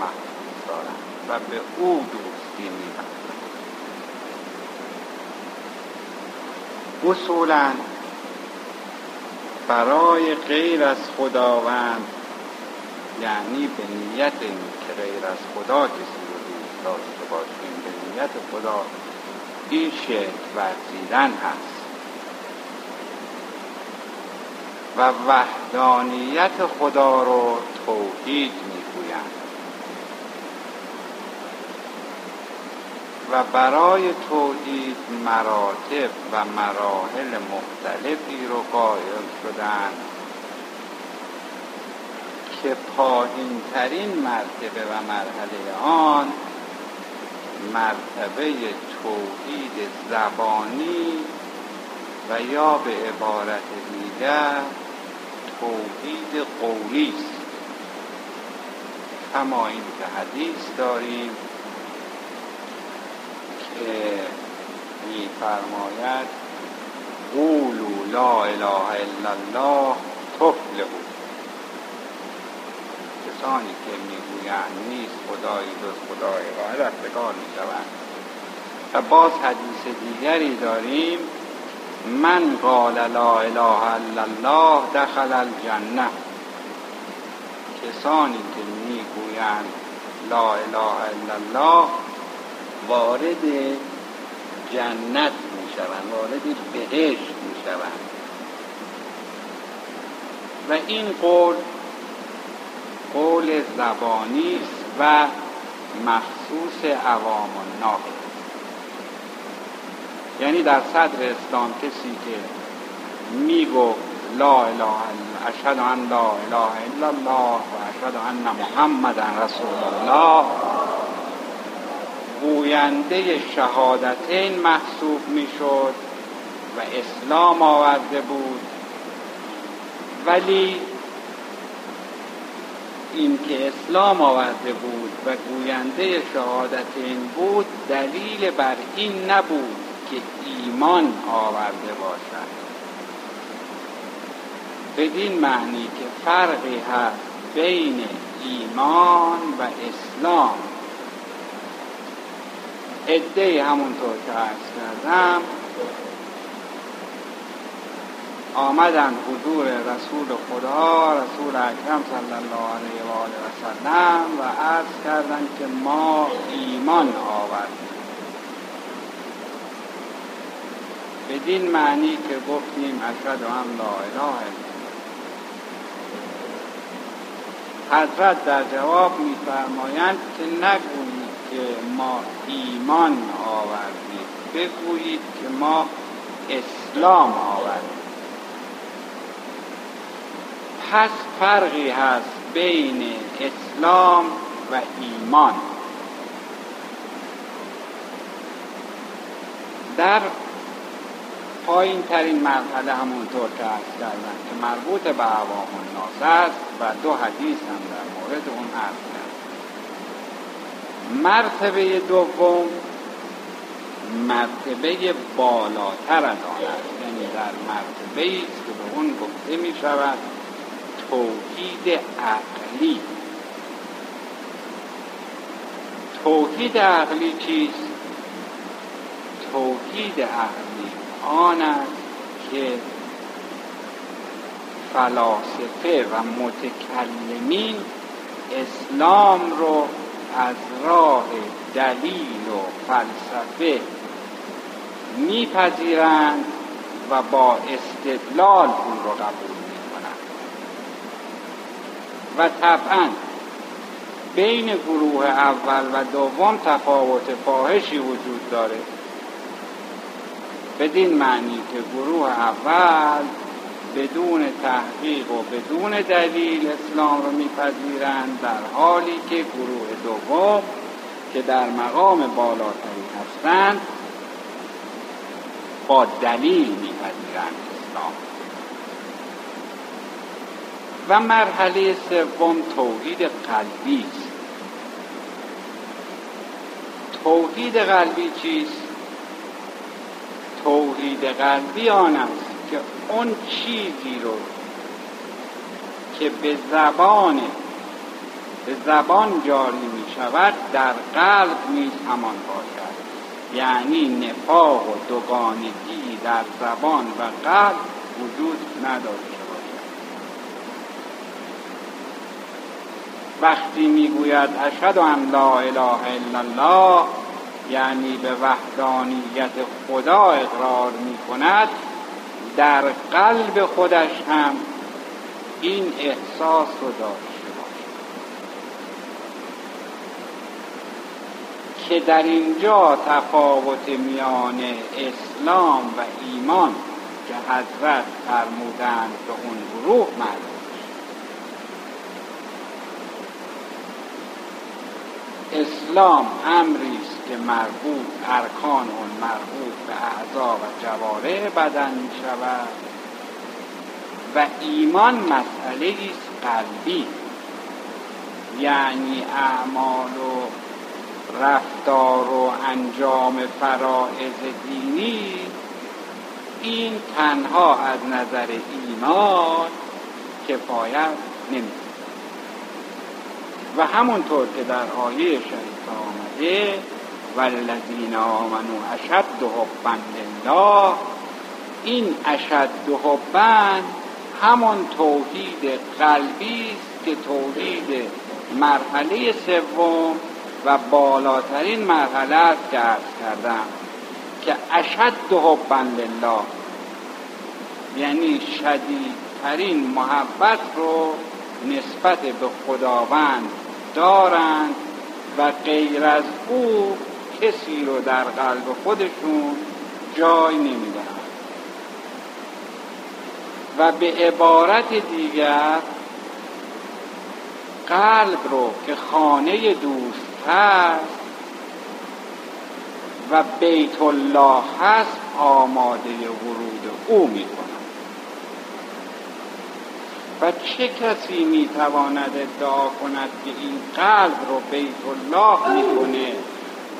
محبوب دارند و به او دوستی میبندند اصولا برای غیر از خداوند یعنی به نیت این که غیر از خدا کسی رو دوست داشته باشیم به نیت خدا این شرک ورزیدن هست. و وحدانیت خدا رو توحید می‌گویند. و برای توحید مراتب و مراحل مختلفی رو قائل شدند که پایین ترین مرتبه و مرحله آن مرتبه توحید زبانی و یا به عبارت دیگر توحید قولی است. کما این که حدیث داریم که میفرماید قولوا لا اله الا الله تفلحوا. کسانی که می‌گویند نیست خدایی جز خدای واحد رفتگار می‌شوند. و باز حدیث دیگری داریم من قال لا اله الا الله دخل الجنه. کسانی که می‌گویند لا اله الا الله وارد جنت می‌شوند وارد بهشت می‌شوند. و این قول قول زبانی است و مخصوص عوام الناس یعنی در صدر اسلام کسی که میگو لا اله الا اشهد ان لا اله الا الله و اشهد ان محمد رسول الله گوینده شهادتین محسوب می‌شد و اسلام آورده بود. ولی این که اسلام آورده بود و گوینده شهادتین بود دلیل بر این نبود که ایمان آورده باشد. بدین معنی که فرقی هست بین ایمان و اسلام. عده همونطور که ارز کردم آمدن حضور رسول خدا رسول اکرم صلی الله علیه و آله و سلم و عرض کردند که ما ایمان آوردیم. بدین معنی که گفتیم اشهد ان لا اله حضرت در جواب میفرمایند که نگویید که ما ایمان آوردیم. بگویید که ما اسلام آوردیم. پس فرقی هست بین اسلام و ایمان. در پایین ترین مرحله همونطور که ارز کردن که مربوط به عوام الناس است و دو حدیث هم در مورد اون عرض مرتبه دوم مرتبه بالاتر از آن است یعنی در مرتبه است که به اون گفته می شود توحید عقلی توحید عقلی چیست؟ توحید عقلی آن است که فلاسفه و متکلمین اسلام رو از راه دلیل و فلسفه میپذیرند و با استدلال اون رو قبول می‌کنند. و طبعا بین گروه اول و دوم تفاوت فاحشی وجود داره. بدین معنی که گروه اول بدون تحقیق و بدون دلیل اسلام رو میپذیرند در حالی که گروه دوم که در مقام بالاتری هستند با دلیل میپذیرند اسلام. و مرحله سوم توحید قلبی است. توحید قلبی چیست؟ توحید قلبی آن است که اون چیزی رو که به زبان به زبان جاری می شود در قلب نیز همان باشد. یعنی نفاق و دوگانگی در زبان و قلب وجود نداشته باشد. وقتی می‌گوید اشهد ان لا اله الا الله یعنی به وحدانیت خدا اقرار می کند در قلب خودش هم این احساس رو داشته باشد که در اینجا تفاوت میان اسلام و ایمان که حضرت فرمودند به اون گروه معلوم اسلام امری که مربوط ارکان اون مربوط به اعضا و جواره بدن می شود و ایمان مسئله است قلبی. یعنی اعمال و رفتار و انجام فرائض دینی این تنها از نظر ایمان کفایت نمی و همونطور که در آیه شریف آمده والذین آمنو اشد حبا لله این اشد حبا همون توحید قلبی است که توحید مرحله سوم و بالاترین مرحله است که عرض کردم که اشد حبا لله یعنی شدیدترین محبت رو نسبت به خداوند دارند و غیر از او کسی رو در قلب خودشون جای نمی‌دهند و به عبارت دیگر قلب رو که خانه دوست هست و بیت الله هست آماده ورود او می و چه کسی می تواند ادعا کند که این قلب رو بیت الله می‌کنه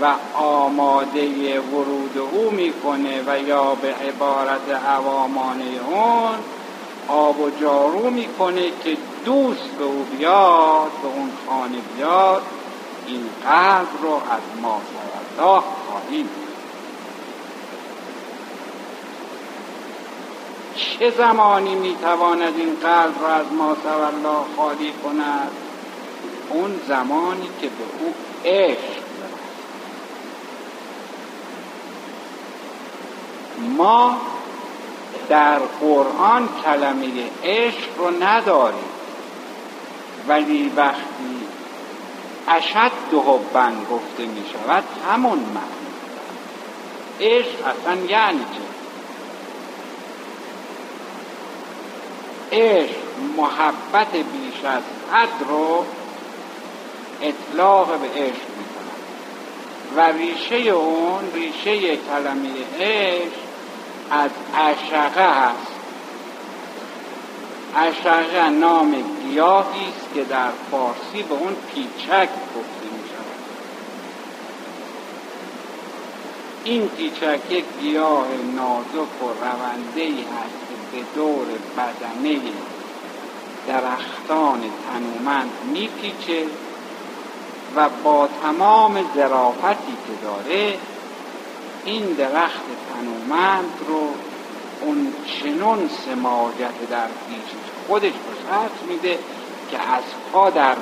و آماده ورود او می‌کنه و یا به عبارت عوامانه اون آب و جارو می‌کنه که دوست به او بیاد به اون خانه بیاد. این قلب رو از ما الله خواهیم چه زمانی می‌تواند این قلب را از ما الله خالی کند؟ اون زمانی که به او عشق ما در قرآن کلمه عشق رو نداریم. ولی وقتی اشد حبن گفته می شود همون معنی. عشق اصلا یعنی چه عشق محبت بیش از حد رو اطلاق به عشق می‌کنه و ریشه اون ریشه کلمه عشق از عشقه هست. عشقه نام گیاهی است که در فارسی به اون پیچک گفته می شود. این پیچک یک گیاه نازک و رونده ای هست به دور بدنه درختان تنومند میپیچه و با تمام ظرافتی که داره این درخت تنومند رو اون چنون سماجت در پیشش خودش بسرد میده که از پا در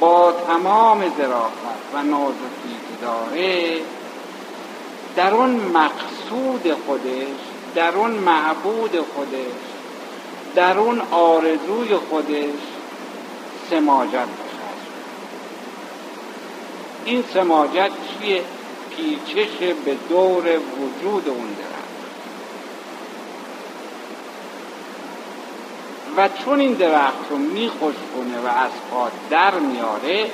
با تمام ظرافت و نازکی که داره در اون مقصود خودش در اون معبود خودش در اون آرزوی خودش سماجت این سماجت چیه؟ پیچش به دور وجود اون درخت. و چون این درخت رو میخوش کنه و از پا در میاره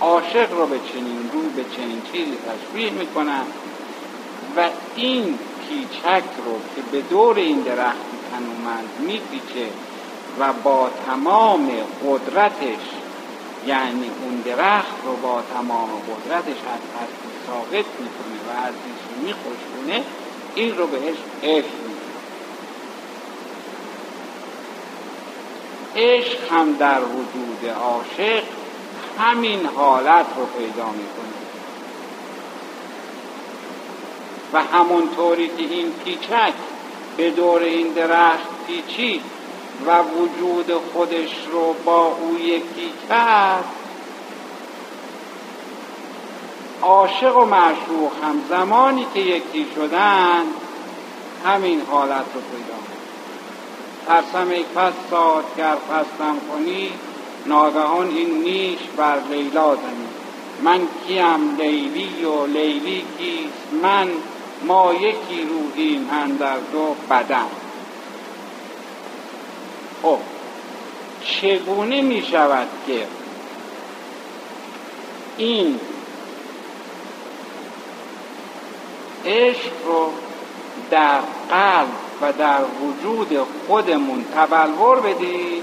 عاشق رو به چنین روی به چنین چیزی تشبیه می‌کنن و این پیچک رو که به دور این درخت تنومند میپیچه و با تمام قدرتش یعنی اون درخت رو با تمام قدرتش از هستی ساقط می‌کنه و از میخوشونه این رو بهش عشق عشق هم در وجود عاشق همین حالت رو پیدا می‌کنه. و همونطوری که این پیچک به دور این درخت پیچید و وجود خودش رو با او یکی کرد. عاشق و معشوق هم زمانی که یکی شدن همین حالت رو پیدا ترسم ای پس گر پستم کنی ناگهان این نیش بر لیلا زنی. من کیم لیلی و لیلی کیست؟ من ما یکی روحیم اندر دو بدن. خب چگونه می شود که این عشق رو در قلب و در وجود خودمون تبلور بدیم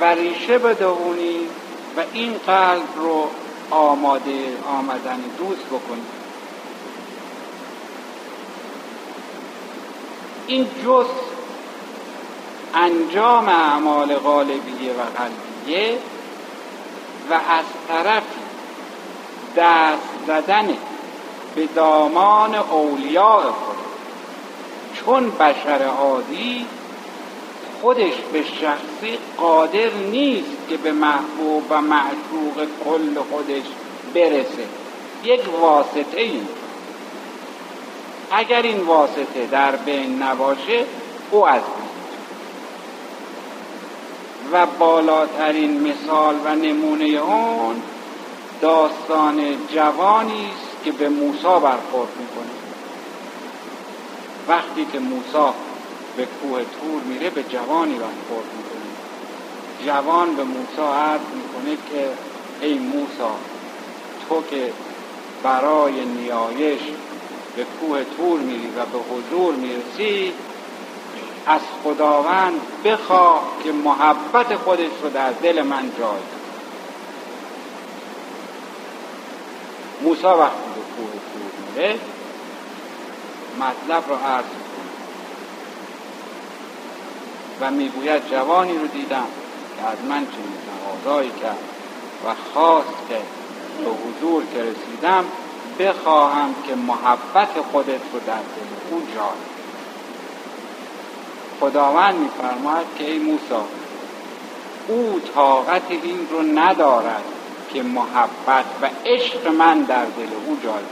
و ریشه بدونیم و این قلب رو آماده آمدن دوست بکنیم. این جز انجام اعمال غالبیه و قلبیه و از طرف دست زدن به دامان اولیاء خود. چون بشر عادی خودش به شخصی قادر نیست که به محبوب و معشوق کل خودش برسه. یک واسطه این اگر این واسطه در بین نباشه او از و بالاترین مثال و نمونه اون داستان جوانی است که به موسی برخورد می‌کنه. وقتی که موسی به کوه تور میره به جوانی برخورد می‌کنه. جوان به موسی عرض می‌کنه که ای موسی تو که برای نیایش به کوه تور میری و به حضور می‌رسی از خداوند بخواه که محبت خودش رو در دل من جای موسا وقتی به کوه تور میره مطلب رو عرض و می‌گوید جوانی رو دیدم که از من چنین تقاضایی کرد و خواست که به حضور که رسیدم بخواهم که محبت خودت رو در دل او جای خداوند میفرماید که ای موسی او طاقت این رو ندارد که محبت و عشق من در دل او جای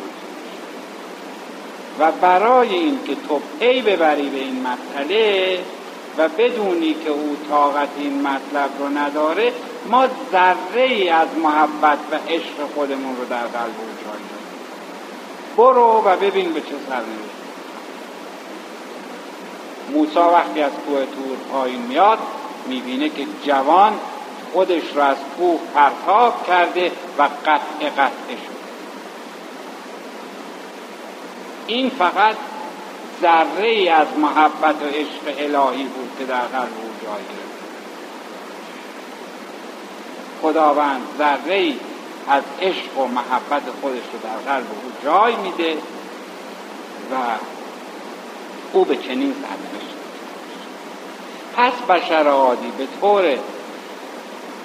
و برای اینکه تو پی ببری به این مسئله و بدونی که او طاقت این مطلب رو نداره ما ذره ای از محبت و عشق خودمون رو در قلب او جای برو و ببین به چه سرنوشت موسا وقتی از کوه تور پایین میاد می‌بینه که جوان خودش را از کوه پرتاب کرده و قطع قطع شد این فقط ذره ای از محبت و عشق الهی بود که در قلب او جای گرفت. خداوند ذره ای از عشق و محبت خودش رو در قلب او جای میده و او به چنین سرنوشت پس بشر عادی به طور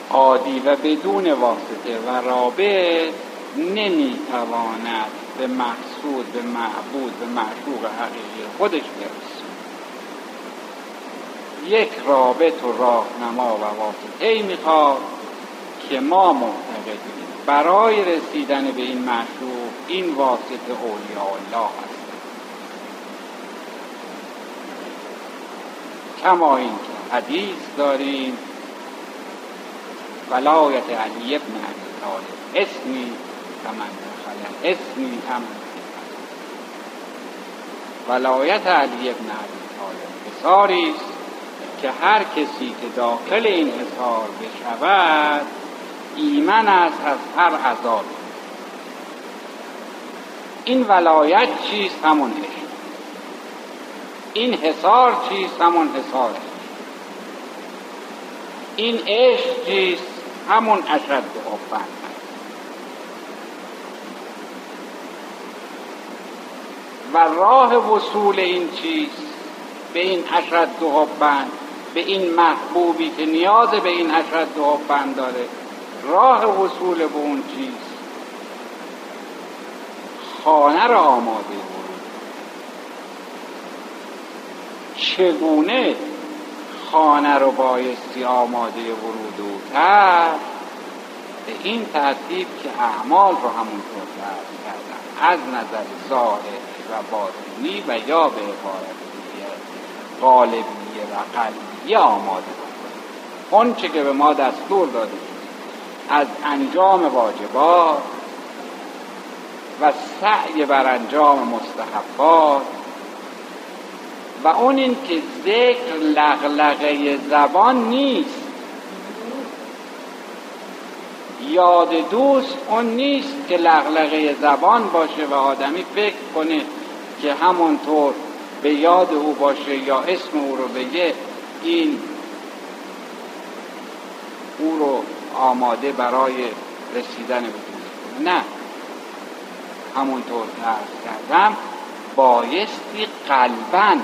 عادی و بدون واسطه و رابط نمی‌تواند به مقصود به معبود به معشوق حقیقی خودش برسه. یک رابط و راهنما و واسطه می‌خواد که ما معتقدیم. برای رسیدن به این معشوق این واسطه اولیاء الله است. کما این حدیث داریم. ولایت علی ابن ابی طالب. اسمی کمن دخل اسمی هم. ولایت علی ابن ابی طالب است که هر کسی که داخل این حصار بشود ایمن است از هر عذاب. این ولایت چیست؟ همون این حصار چیست؟ همون حصار. این عشق چیست؟ همون اشد حبن و راه وصول این چیز به این اشد حبن به این محبوبی که نیاز به این اشد و داره. راه وصول به اون چیست؟ خانه را آماده ورود چگونه خانه رو بایستی آماده ورود او کرد به این ترتیب که اعمال رو همونطور درد کردن. از نظر ظاهر و باطنی و یا به عبارت غالبیه و قلبیه آماده بکنیم اون چه که به ما دستور داده از انجام واجبات و سعی بر انجام مستحبات و اون این که ذکر لغلقه زبان نیست. یاد دوست اون نیست که لغلقه زبان باشه و آدمی فکر کنه که همونطور به یاد او باشه یا اسم او رو بگه این او رو آماده برای رسیدن به دوست. نه. همونطور که کردم بایستی قلبا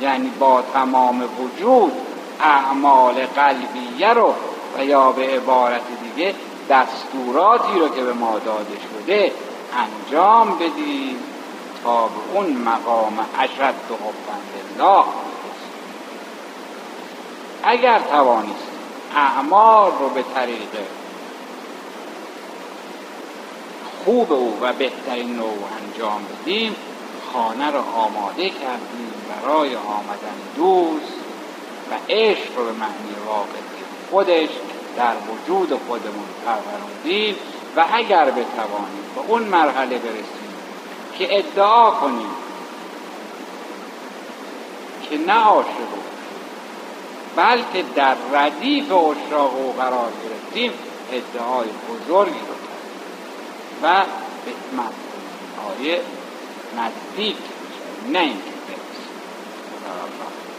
یعنی با تمام وجود اعمال قلبیه رو و یا به عبارت دیگه دستوراتی رو که به ما داده شده انجام بدیم تا به اون مقام اشد و حبن الله اگر توانست اعمال رو به طریق خوب او و بهترین نوع انجام بدیم خانه رو آماده کردیم. برای آمدن دوست و عشق رو به معنی واقعی خودش در وجود خودمون پروروندیم و اگر بتوانیم به اون مرحله برسیم که ادعا کنیم که نه عاشق بلکه در ردیف اشراق او قرار گرفتیم ادعای بزرگی رو و به آیه نزدیک نه اینکه برسیم